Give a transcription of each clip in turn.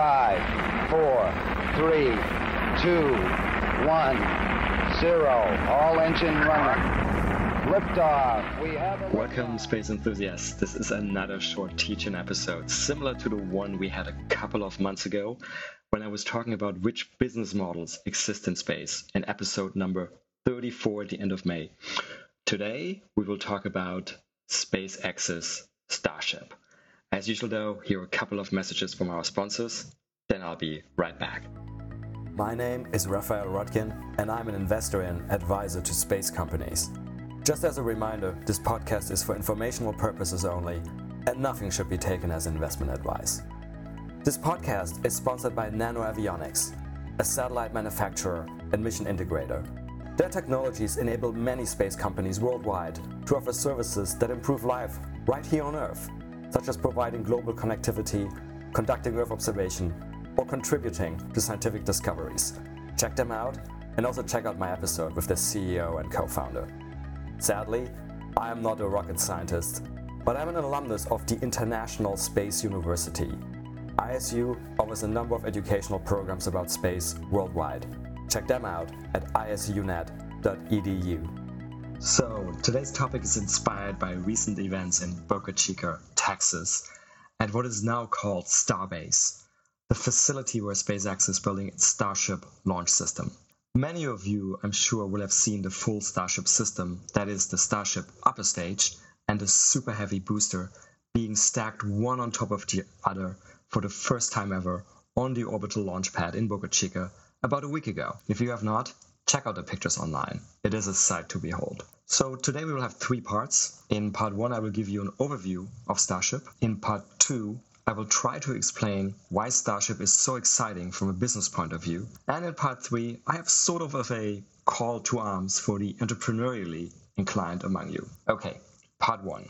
Five, four, three, two, one, zero. All engine running. Liftoff. We have a Welcome, space enthusiasts. This is another short teaching episode, similar to the one we had a couple of months ago when I was talking about which business models exist in space in episode number 34 at the end of May. Today, we will talk about SpaceX's Starship. As usual, though, here are a couple of messages from our sponsors, then I'll be right back. My name is Raphael Roettgen, and I'm an investor and advisor to space companies. Just as a reminder, this podcast is for informational purposes only, and nothing should be taken as investment advice. This podcast is sponsored by NanoAvionics, a satellite manufacturer and mission integrator. Their technologies enable many space companies worldwide to offer services that improve life right here on Earth such as providing global connectivity, conducting Earth observation, or contributing to scientific discoveries. Check them out and also check out my episode with the CEO and co founder. Sadly, I am not a rocket scientist, but I'm an alumnus of the International Space University. ISU offers a number of educational programs about space worldwide. Check them out at isunet.edu. So, today's topic is inspired by recent events in Boca Chica, Texas, at what is now called Starbase, the facility where SpaceX is building its Starship launch system. Many of you, I'm sure, will have seen the full Starship system, that is, the Starship upper stage and the Super Heavy booster, being stacked one on top of the other for the first time ever on the orbital launch pad in Boca Chica about a week ago. If you have not, check out the pictures online. It is a sight to behold. So today we will have three parts. In part one, I will give you an overview of Starship. In part two, I will try to explain why Starship is so exciting from a business point of view. And in part three, I have sort of a call to arms for the entrepreneurially inclined among you. Okay, part one.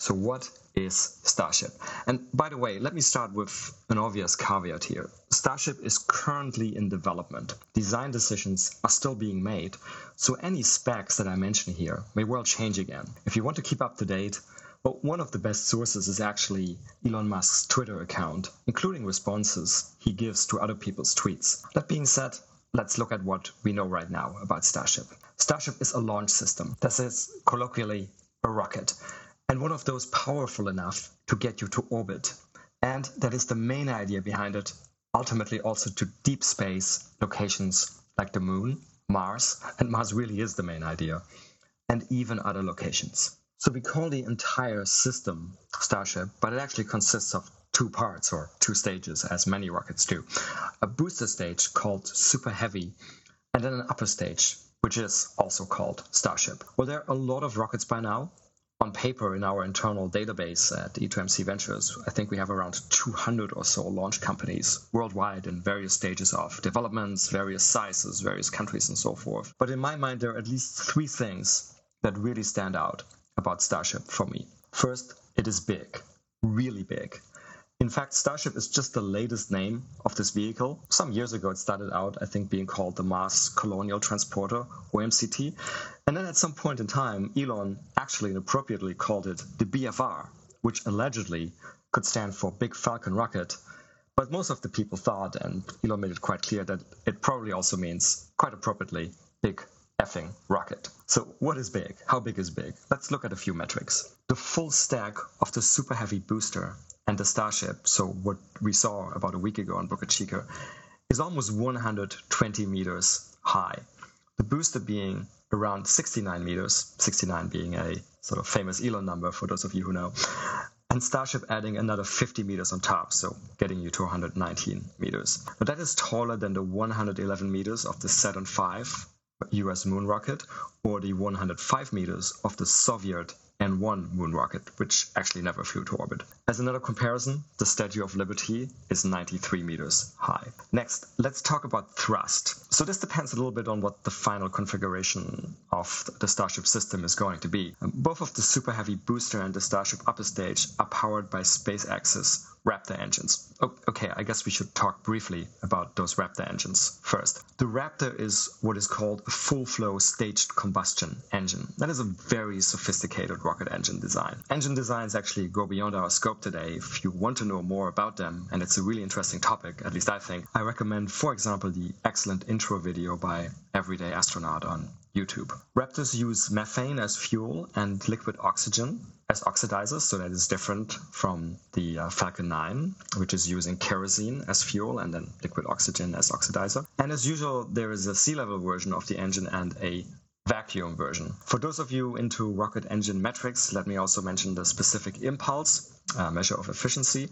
So what is Starship? And by the way, let me start with an obvious caveat here. Starship is currently in development. Design decisions are still being made, so any specs that I mention here may well change again. If you want to keep up to date, but one of the best sources is actually Elon Musk's Twitter account, including responses he gives to other people's tweets. That being said, let's look at what we know right now about Starship. Starship is a launch system. This is colloquially a rocket and one of those powerful enough to get you to orbit. And that is the main idea behind it, ultimately also to deep space locations like the moon, Mars, and Mars really is the main idea, and even other locations. So we call the entire system Starship, but it actually consists of two parts or two stages, as many rockets do. A booster stage called Super Heavy, and then an upper stage, which is also called Starship. Well, there are a lot of rockets by now, on paper in our internal database at E2MC Ventures, I think we have around 200 or so launch companies worldwide in various stages of developments, various sizes, various countries, and so forth. But in my mind, there are at least three things that really stand out about Starship for me. First, it is big, really big. In fact, Starship is just the latest name of this vehicle. Some years ago, it started out, I think, being called the Mars Colonial Transporter, or MCT. And then at some point in time, Elon actually inappropriately called it the BFR, which allegedly could stand for Big Falcon Rocket. But most of the people thought, and Elon made it quite clear, that it probably also means, quite appropriately, Big effing rocket. So what is big? How big is big? Let's look at a few metrics. The full stack of the Super Heavy booster and the Starship, so what we saw about a week ago on Boca Chica, is almost 120 meters high. The booster being around 69 meters, 69 being a sort of famous Elon number for those of you who know, and Starship adding another 50 meters on top, so getting you to 119 meters. Now that is taller than the 111 meters of the Saturn V US moon rocket or the 105 meters of the Soviet N1 moon rocket, which actually never flew to orbit. As another comparison, the Statue of Liberty is 93 meters high. Next, let's talk about thrust. So this depends a little bit on what the final configuration of the Starship system is going to be. Both of the Super Heavy booster and the Starship upper stage are powered by SpaceX's Raptor engines. Okay, I guess we should talk briefly about those Raptor engines first. The Raptor is what is called a full flow staged combustion engine. That is a very sophisticated rocket engine design. Engine designs actually go beyond our scope today. If you want to know more about them, and it's a really interesting topic, at least I think, I recommend, for example, the excellent intro video by Everyday Astronaut on YouTube. Raptors use methane as fuel and liquid oxygen as oxidizers, so that is different from the uh, Falcon 9, which is using kerosene as fuel and then liquid oxygen as oxidizer. And as usual, there is a sea level version of the engine and a vacuum version. For those of you into rocket engine metrics, let me also mention the specific impulse, uh, measure of efficiency,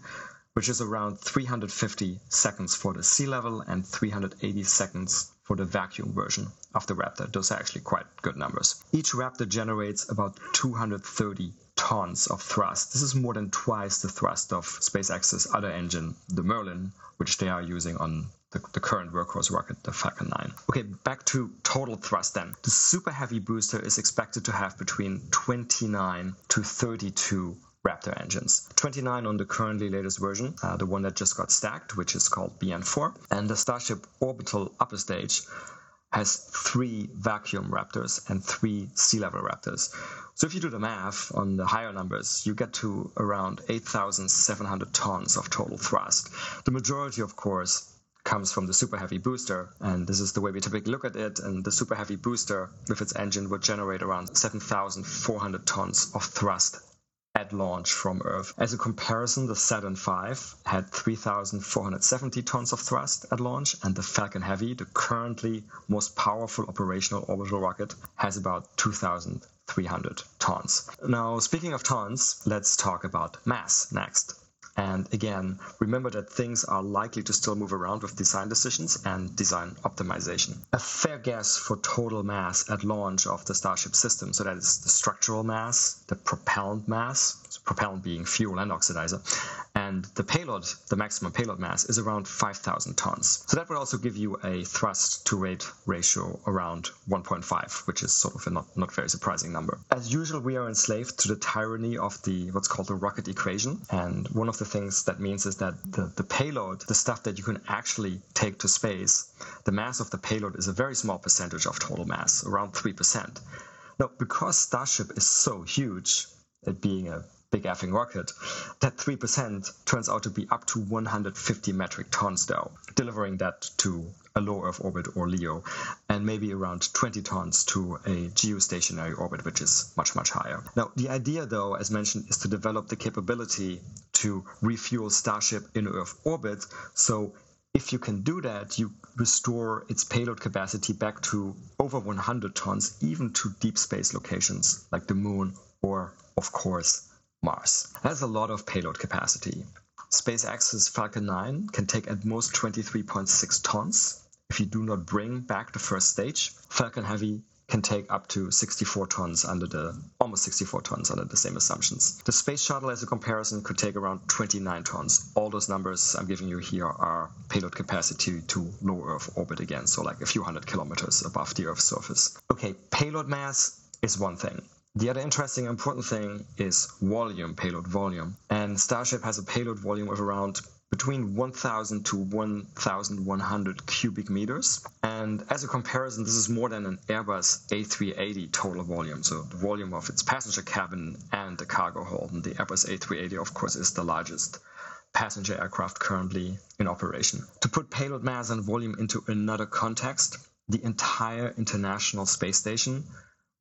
which is around 350 seconds for the sea level and 380 seconds for the vacuum version of the Raptor. Those are actually quite good numbers. Each Raptor generates about 230 tons of thrust. This is more than twice the thrust of SpaceX's other engine, the Merlin, which they are using on the, the, current workhorse rocket, the Falcon 9. Okay, back to total thrust then. The Super Heavy booster is expected to have between 29 to 32 Raptor engines. 29 on the currently latest version, uh, the one that just got stacked, which is called BN4. And the Starship orbital upper stage has three vacuum Raptors and three sea level Raptors. So if you do the math on the higher numbers, you get to around 8,700 tons of total thrust. The majority, of course, comes from the super heavy booster and this is the way we typically look at it and the super heavy booster with its engine would generate around 7400 tons of thrust at launch from Earth. As a comparison, the Saturn V had 3,470 tons of thrust at launch, and the Falcon Heavy, the currently most powerful operational orbital rocket, has about 2,300 tons. Now, speaking of tons, let's talk about mass next. And again, remember that things are likely to still move around with design decisions and design optimization. A fair guess for total mass at launch of the Starship system, so that is the structural mass, the propellant mass, so propellant being fuel and oxidizer, and the payload, the maximum payload mass, is around 5,000 tons. So that would also give you a thrust to weight ratio around 1.5, which is sort of a not, not very surprising number. As usual, we are enslaved to the tyranny of the what's called the rocket equation, and one of the things that means is that the, the payload, the stuff that you can actually take to space, the mass of the payload is a very small percentage of total mass, around 3%. Now, because Starship is so huge, it being a big effing rocket, that 3% turns out to be up to 150 metric tons, though, delivering that to a low Earth orbit or LEO, and maybe around 20 tons to a geostationary orbit, which is much, much higher. Now, the idea, though, as mentioned, is to develop the capability to refuel Starship in Earth orbit. So if you can do that, you restore its payload capacity back to over 100 tons, even to deep space locations like the moon or, of course, Mars. That's a lot of payload capacity. SpaceX's Falcon 9 can take at most 23.6 tons if you do not bring back the first stage. Falcon Heavy can take up to 64 tons under the almost 64 tons under the same assumptions. The space shuttle as a comparison could take around 29 tons. All those numbers I'm giving you here are payload capacity to low Earth orbit again, so like a few hundred kilometers above the Earth's surface. Okay, payload mass is one thing. The other interesting important thing is volume, payload volume. And Starship has a payload volume of around between 1000 to 1100 cubic meters. And as a comparison, this is more than an Airbus A380 total volume. So the volume of its passenger cabin and the cargo hold. And the Airbus A380, of course, is the largest passenger aircraft currently in operation. To put payload mass and volume into another context, the entire International Space Station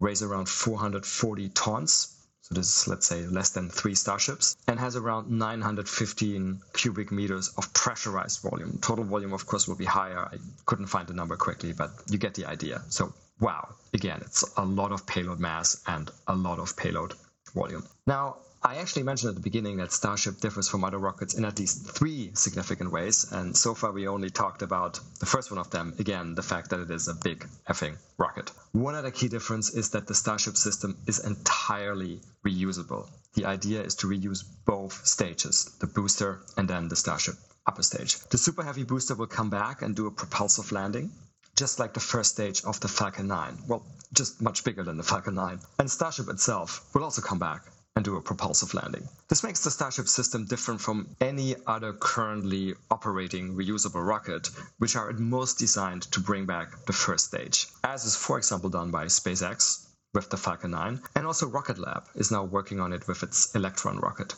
weighs around 440 tons. So this is, let's say, less than three starships, and has around 915 cubic meters of pressurized volume. Total volume, of course, will be higher. I couldn't find the number quickly, but you get the idea. So, wow, again, it's a lot of payload mass and a lot of payload volume. Now, I actually mentioned at the beginning that Starship differs from other rockets in at least three significant ways, and so far we only talked about the first one of them, again, the fact that it is a big effing rocket. One other key difference is that the Starship system is entirely reusable. The idea is to reuse both stages, the booster and then the Starship upper stage. The Super Heavy booster will come back and do a propulsive landing, just like the first stage of the Falcon 9. Well, just much bigger than the Falcon 9. And Starship itself will also come back and do a propulsive landing. This makes the Starship system different from any other currently operating reusable rocket, which are at most designed to bring back the first stage, as is, for example, done by SpaceX with the Falcon 9, and also Rocket Lab is now working on it with its Electron rocket.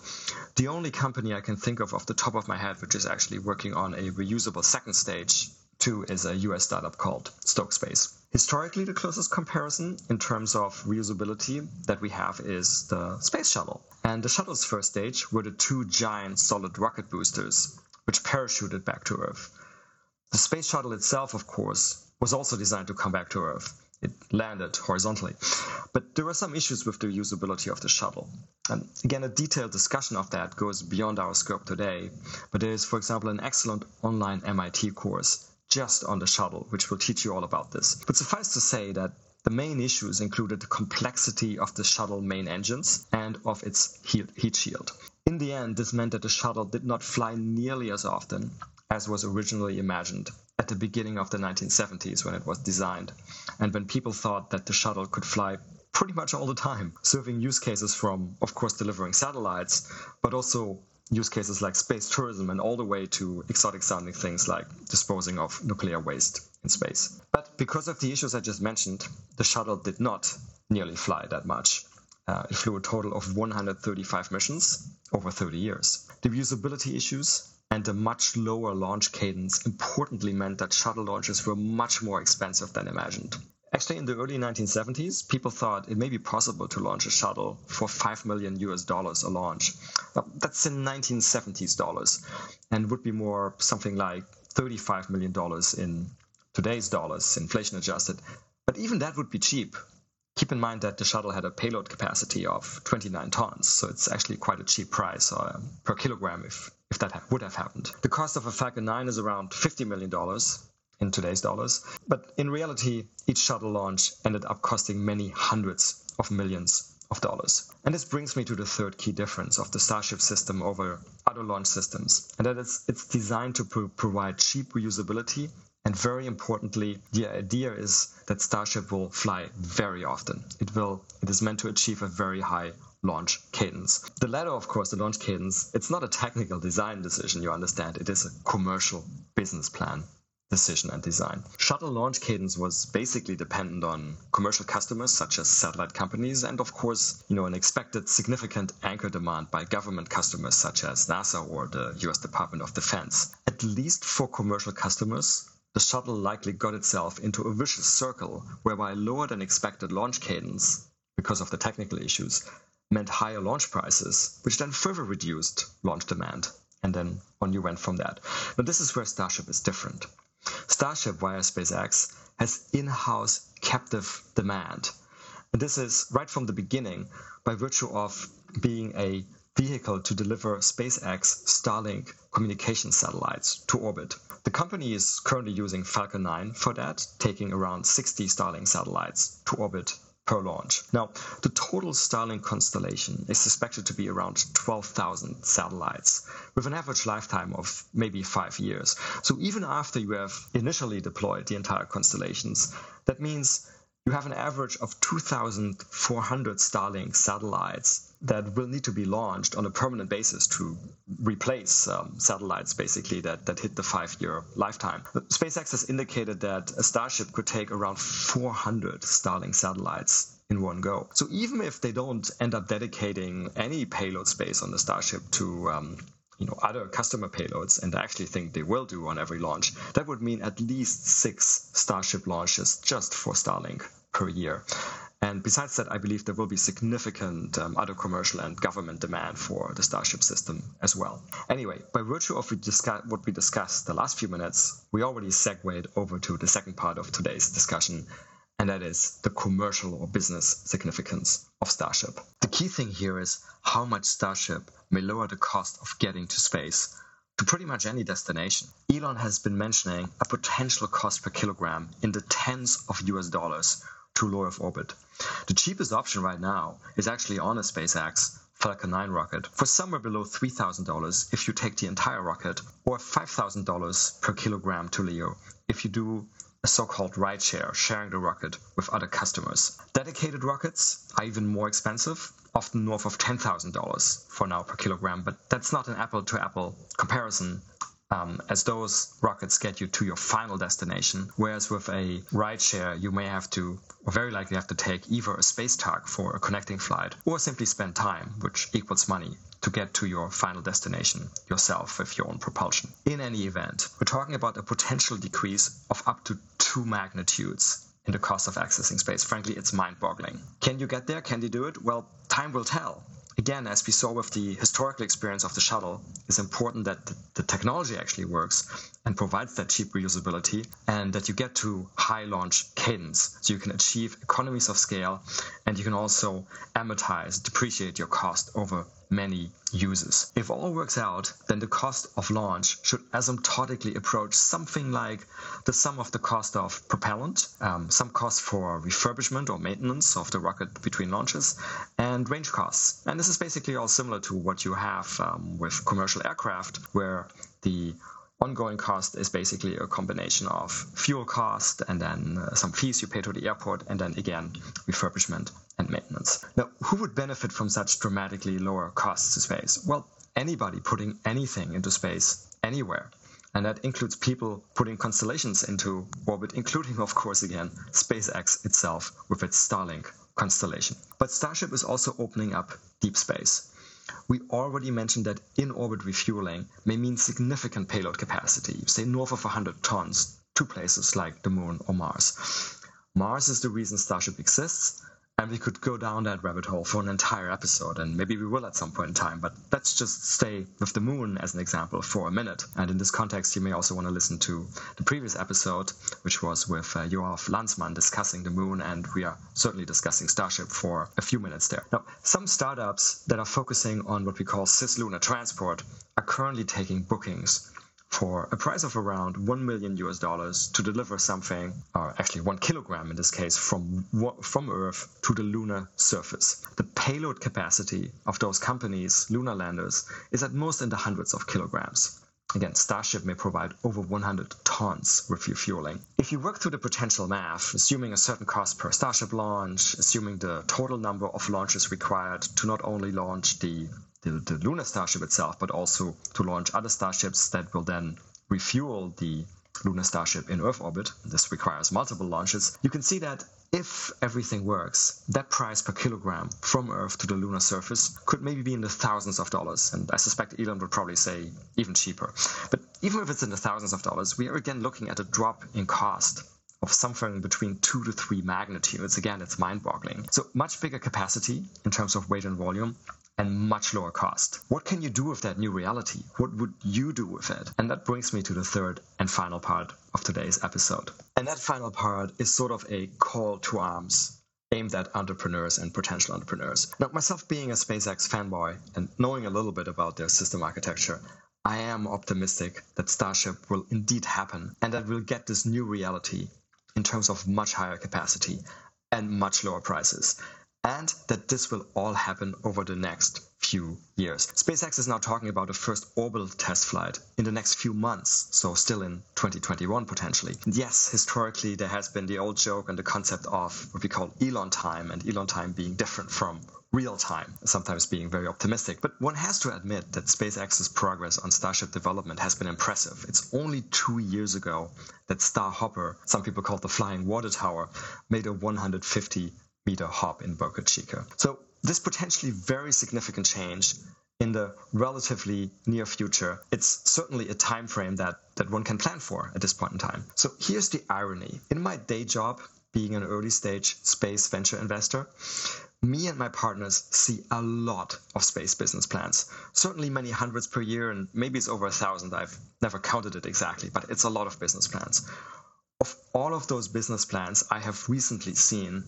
The only company I can think of off the top of my head which is actually working on a reusable second stage too is a US startup called Stoke Space. Historically, the closest comparison in terms of reusability that we have is the Space Shuttle. And the shuttle's first stage were the two giant solid rocket boosters, which parachuted back to Earth. The Space Shuttle itself, of course, was also designed to come back to Earth. It landed horizontally. But there were some issues with the usability of the shuttle. And again, a detailed discussion of that goes beyond our scope today. But there is, for example, an excellent online MIT course just on the shuttle, which will teach you all about this. But suffice to say that the main issues included the complexity of the shuttle main engines and of its heat shield. In the end, this meant that the shuttle did not fly nearly as often as was originally imagined at the beginning of the 1970s when it was designed, and when people thought that the shuttle could fly pretty much all the time, serving use cases from, of course, delivering satellites, but also use cases like space tourism and all the way to exotic sounding things like disposing of nuclear waste in space. But because of the issues I just mentioned, the shuttle did not nearly fly that much. Uh, it flew a total of 135 missions over 30 years. The usability issues and the much lower launch cadence importantly meant that shuttle launches were much more expensive than imagined. Actually, in the early 1970s, people thought it may be possible to launch a shuttle for 5 million US dollars a launch. That's in 1970s dollars and would be more something like 35 million dollars in today's dollars, inflation adjusted. But even that would be cheap. Keep in mind that the shuttle had a payload capacity of 29 tons, so it's actually quite a cheap price uh, per kilogram if, if that ha- would have happened. The cost of a Falcon 9 is around $50 million, in today's dollars. But in reality, each shuttle launch ended up costing many hundreds of millions of dollars. And this brings me to the third key difference of the Starship system over other launch systems, and that is it's designed to pro- provide cheap reusability. And very importantly, the idea is that Starship will fly very often. It will it is meant to achieve a very high launch cadence. The latter, of course, the launch cadence, it's not a technical design decision, you understand. It is a commercial business plan decision and design. Shuttle launch cadence was basically dependent on commercial customers such as satellite companies and of course, you know, an expected significant anchor demand by government customers such as NASA or the US Department of Defense. At least for commercial customers, the shuttle likely got itself into a vicious circle whereby lower than expected launch cadence because of the technical issues meant higher launch prices, which then further reduced launch demand. And then on you went from that. But this is where Starship is different. Starship via SpaceX has in-house captive demand. And this is right from the beginning by virtue of being a vehicle to deliver SpaceX Starlink communication satellites to orbit. The company is currently using Falcon 9 for that, taking around 60 Starlink satellites to orbit per launch. Now, the total Starlink constellation is suspected to be around 12,000 satellites, with an average lifetime of maybe five years. So even after you have initially deployed the entire constellations, that means you have an average of 2,400 Starlink satellites that will need to be launched on a permanent basis to replace um, satellites basically that, that hit the five year lifetime. SpaceX has indicated that a Starship could take around 400 Starlink satellites in one go. So even if they don't end up dedicating any payload space on the Starship to um, you know other customer payloads and I actually think they will do on every launch that would mean at least six starship launches just for starlink per year and besides that, I believe there will be significant um, other commercial and government demand for the Starship system as well. Anyway, by virtue of what we discussed the last few minutes, we already segued over to the second part of today's discussion, and that is the commercial or business significance of Starship. The key thing here is how much Starship may lower the cost of getting to space to pretty much any destination. Elon has been mentioning a potential cost per kilogram in the tens of US dollars to low Earth orbit. The cheapest option right now is actually on a SpaceX Falcon 9 rocket for somewhere below $3,000 if you take the entire rocket, or $5,000 per kilogram to LEO if you do a so-called rideshare, sharing the rocket with other customers. Dedicated rockets are even more expensive, often north of $10,000 for now per kilogram, but that's not an apple-to-apple comparison um, as those rockets get you to your final destination. Whereas with a rideshare, you may have to, or very likely have to take either a space tug for a connecting flight or simply spend time, which equals money, to get to your final destination yourself with your own propulsion. In any event, we're talking about a potential decrease of up to two magnitudes in the cost of accessing space. Frankly, it's mind boggling. Can you get there? Can they do it? Well, time will tell again, as we saw with the historical experience of the shuttle, it's important that the, technology actually works and provides that cheap reusability and that you get to high launch cadence. So you can achieve economies of scale and you can also amortize, depreciate your cost over many uses. If all works out, then the cost of launch should asymptotically approach something like the sum of the cost of propellant, um, some cost for refurbishment or maintenance of the rocket between launches, and range costs. And this is basically all similar to what you have um, with commercial aircraft, where the ongoing cost is basically a combination of fuel cost and then uh, some fees you pay to the airport and then again refurbishment and maintenance. Now, who would benefit from such dramatically lower costs to space? Well, anybody putting anything into space anywhere. And that includes people putting constellations into orbit, including, of course, again, SpaceX itself with its Starlink constellation. But Starship is also opening up deep space. We already mentioned that in-orbit refueling may mean significant payload capacity, say north of 100 tons, to places like the Moon or Mars. Mars is the reason Starship exists, and we could go down that rabbit hole for an entire episode, and maybe we will at some point in time, but let's just stay with the moon as an example for a minute. And in this context, you may also want to listen to the previous episode, which was with uh, Yoav Landsman discussing the moon, and we are certainly discussing Starship for a few minutes there. Now, some startups that are focusing on what we call cislunar transport are currently taking bookings for a price of around 1 million US dollars to deliver something, or actually 1 kilogram in this case, from, from Earth to the lunar surface. The payload capacity of those companies, lunar landers, is at most in the hundreds of kilograms. Again, Starship may provide over 100 tons with refueling. If you work through the potential math, assuming a certain cost per Starship launch, assuming the total number of launches required to not only launch the the, the lunar starship itself, but also to launch other starships that will then refuel the lunar starship in Earth orbit. This requires multiple launches. You can see that if everything works, that price per kilogram from Earth to the lunar surface could maybe be in the thousands of dollars. And I suspect Elon would probably say even cheaper. But even if it's in the thousands of dollars, we are again looking at a drop in cost of something between two to three magnitudes. Again, it's mind boggling. So much bigger capacity in terms of weight and volume, and much lower cost. What can you do with that new reality? What would you do with it? And that brings me to the third and final part of today's episode. And that final part is sort of a call to arms aimed at entrepreneurs and potential entrepreneurs. Now, myself being a SpaceX fanboy and knowing a little bit about their system architecture, I am optimistic that Starship will indeed happen and that we'll get this new reality in terms of much higher capacity and much lower prices and that this will all happen over the next few years. SpaceX is now talking about a first orbital test flight in the next few months, so still in 2021 potentially. Yes, historically there has been the old joke and the concept of what we call Elon time, and Elon time being different from real time, sometimes being very optimistic. But one has to admit that SpaceX's progress on Starship development has been impressive. It's only two years ago that Starhopper, some people call it the flying water tower, made a 150 meter hop in Boca Chica. So this potentially very significant change in the relatively near future, it's certainly a time frame that, that one can plan for at this point in time. So here's the irony. In my day job, being an early stage space venture investor, me and my partners see a lot of space business plans. Certainly many hundreds per year, and maybe it's over a thousand. I've never counted it exactly, but it's a lot of business plans. Of all of those business plans I have recently seen,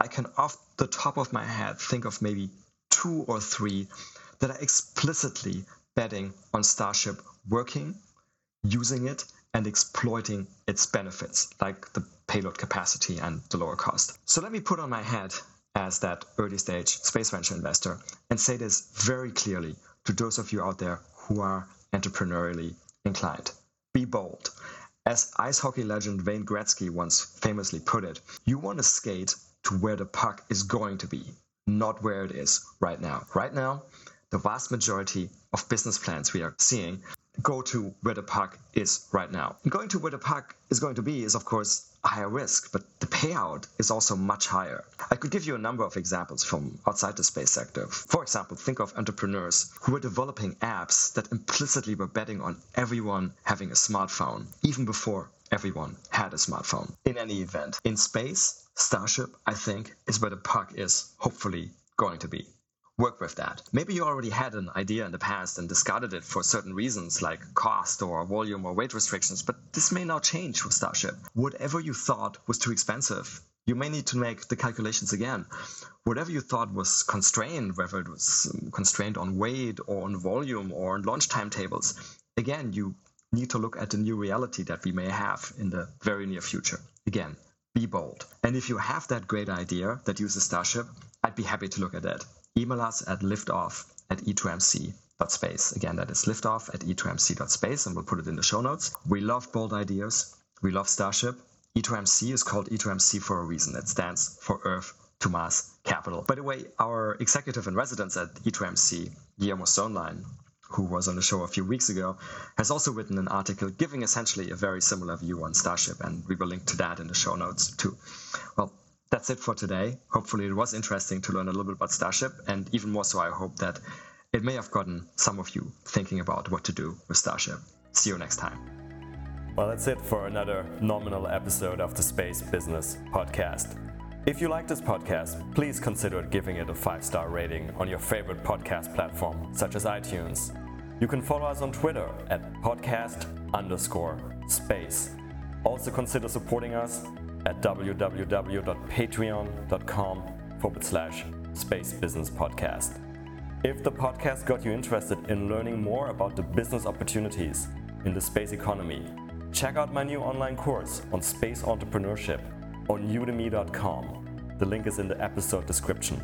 I can off the top of my head think of maybe two or three that are explicitly betting on Starship working, using it, and exploiting its benefits, like the payload capacity and the lower cost. So let me put on my hat as that early stage space venture investor and say this very clearly to those of you out there who are entrepreneurially inclined. Be bold. As ice hockey legend Wayne Gretzky once famously put it, you want to skate to where the puck is going to be, not where it is right now. Right now, the vast majority of business plans we are seeing go to where the puck is right now. Going to where the puck is going to be is, of course, a higher risk, but the payout is also much higher. I could give you a number of examples from outside the space sector. For example, think of entrepreneurs who were developing apps that implicitly were betting on everyone having a smartphone, even before everyone had a smartphone. In any event, in space, Starship, I think, is where the puck is hopefully going to be work with that. Maybe you already had an idea in the past and discarded it for certain reasons like cost or volume or weight restrictions, but this may now change with Starship. Whatever you thought was too expensive, you may need to make the calculations again. Whatever you thought was constrained, whether it was um, constrained on weight or on volume or on launch timetables, again, you need to look at the new reality that we may have in the very near future. Again, be bold. And if you have that great idea that uses Starship, I'd be happy to look at that. email us at liftoff at e2mc.space. Again, that is liftoff at e2mc.space, and we'll put it in the show notes. We love bold ideas. We love Starship. E2MC is called E2MC for a reason. It stands for Earth to Mars Capital. By the way, our executive in residence at E2MC, Guillermo Söhnlein, who was on the show a few weeks ago, has also written an article giving essentially a very similar view on Starship, and we will link to that in the show notes too. Well, that's it for today. Hopefully, it was interesting to learn a little bit about Starship, and even more so, I hope that it may have gotten some of you thinking about what to do with Starship. See you next time. Well, that's it for another nominal episode of the Space Business Podcast. If you like this podcast, please consider giving it a five star rating on your favorite podcast platform, such as iTunes. You can follow us on Twitter at podcast underscore space. Also, consider supporting us at www.patreon.com forward slash space business podcast. If the podcast got you interested in learning more about the business opportunities in the space economy, check out my new online course on space entrepreneurship on udemy.com. The link is in the episode description.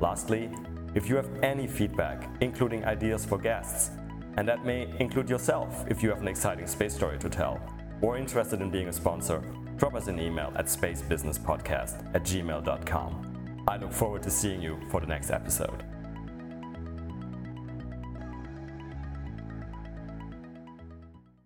Lastly, if you have any feedback, including ideas for guests, and that may include yourself if you have an exciting space story to tell, or interested in being a sponsor, drop us an email at spacebusinesspodcast at gmail.com. I look forward to seeing you for the next episode.